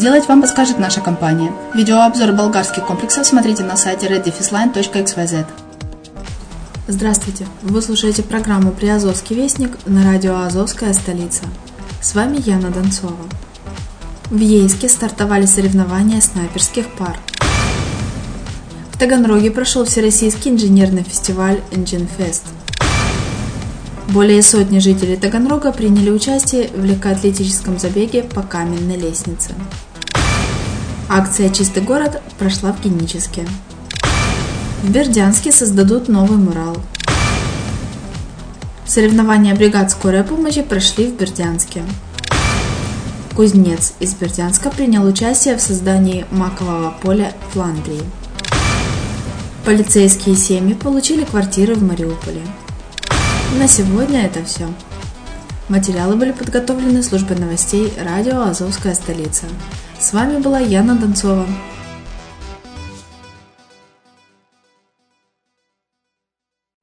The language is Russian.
сделать, вам подскажет наша компания. Видеообзор болгарских комплексов смотрите на сайте reddefisline.xyz. Здравствуйте! Вы слушаете программу «Приазовский вестник» на радио «Азовская столица». С вами Яна Донцова. В Ейске стартовали соревнования снайперских пар. В Таганроге прошел Всероссийский инженерный фестиваль Fest. Более сотни жителей Таганрога приняли участие в легкоатлетическом забеге по каменной лестнице. Акция «Чистый город» прошла в Геническе. В Бердянске создадут новый мурал. Соревнования бригад скорой помощи прошли в Бердянске. Кузнец из Бердянска принял участие в создании макового поля Фландрии. Полицейские семьи получили квартиры в Мариуполе. На сегодня это все. Материалы были подготовлены службой новостей радио «Азовская столица». С вами была Яна Донцова.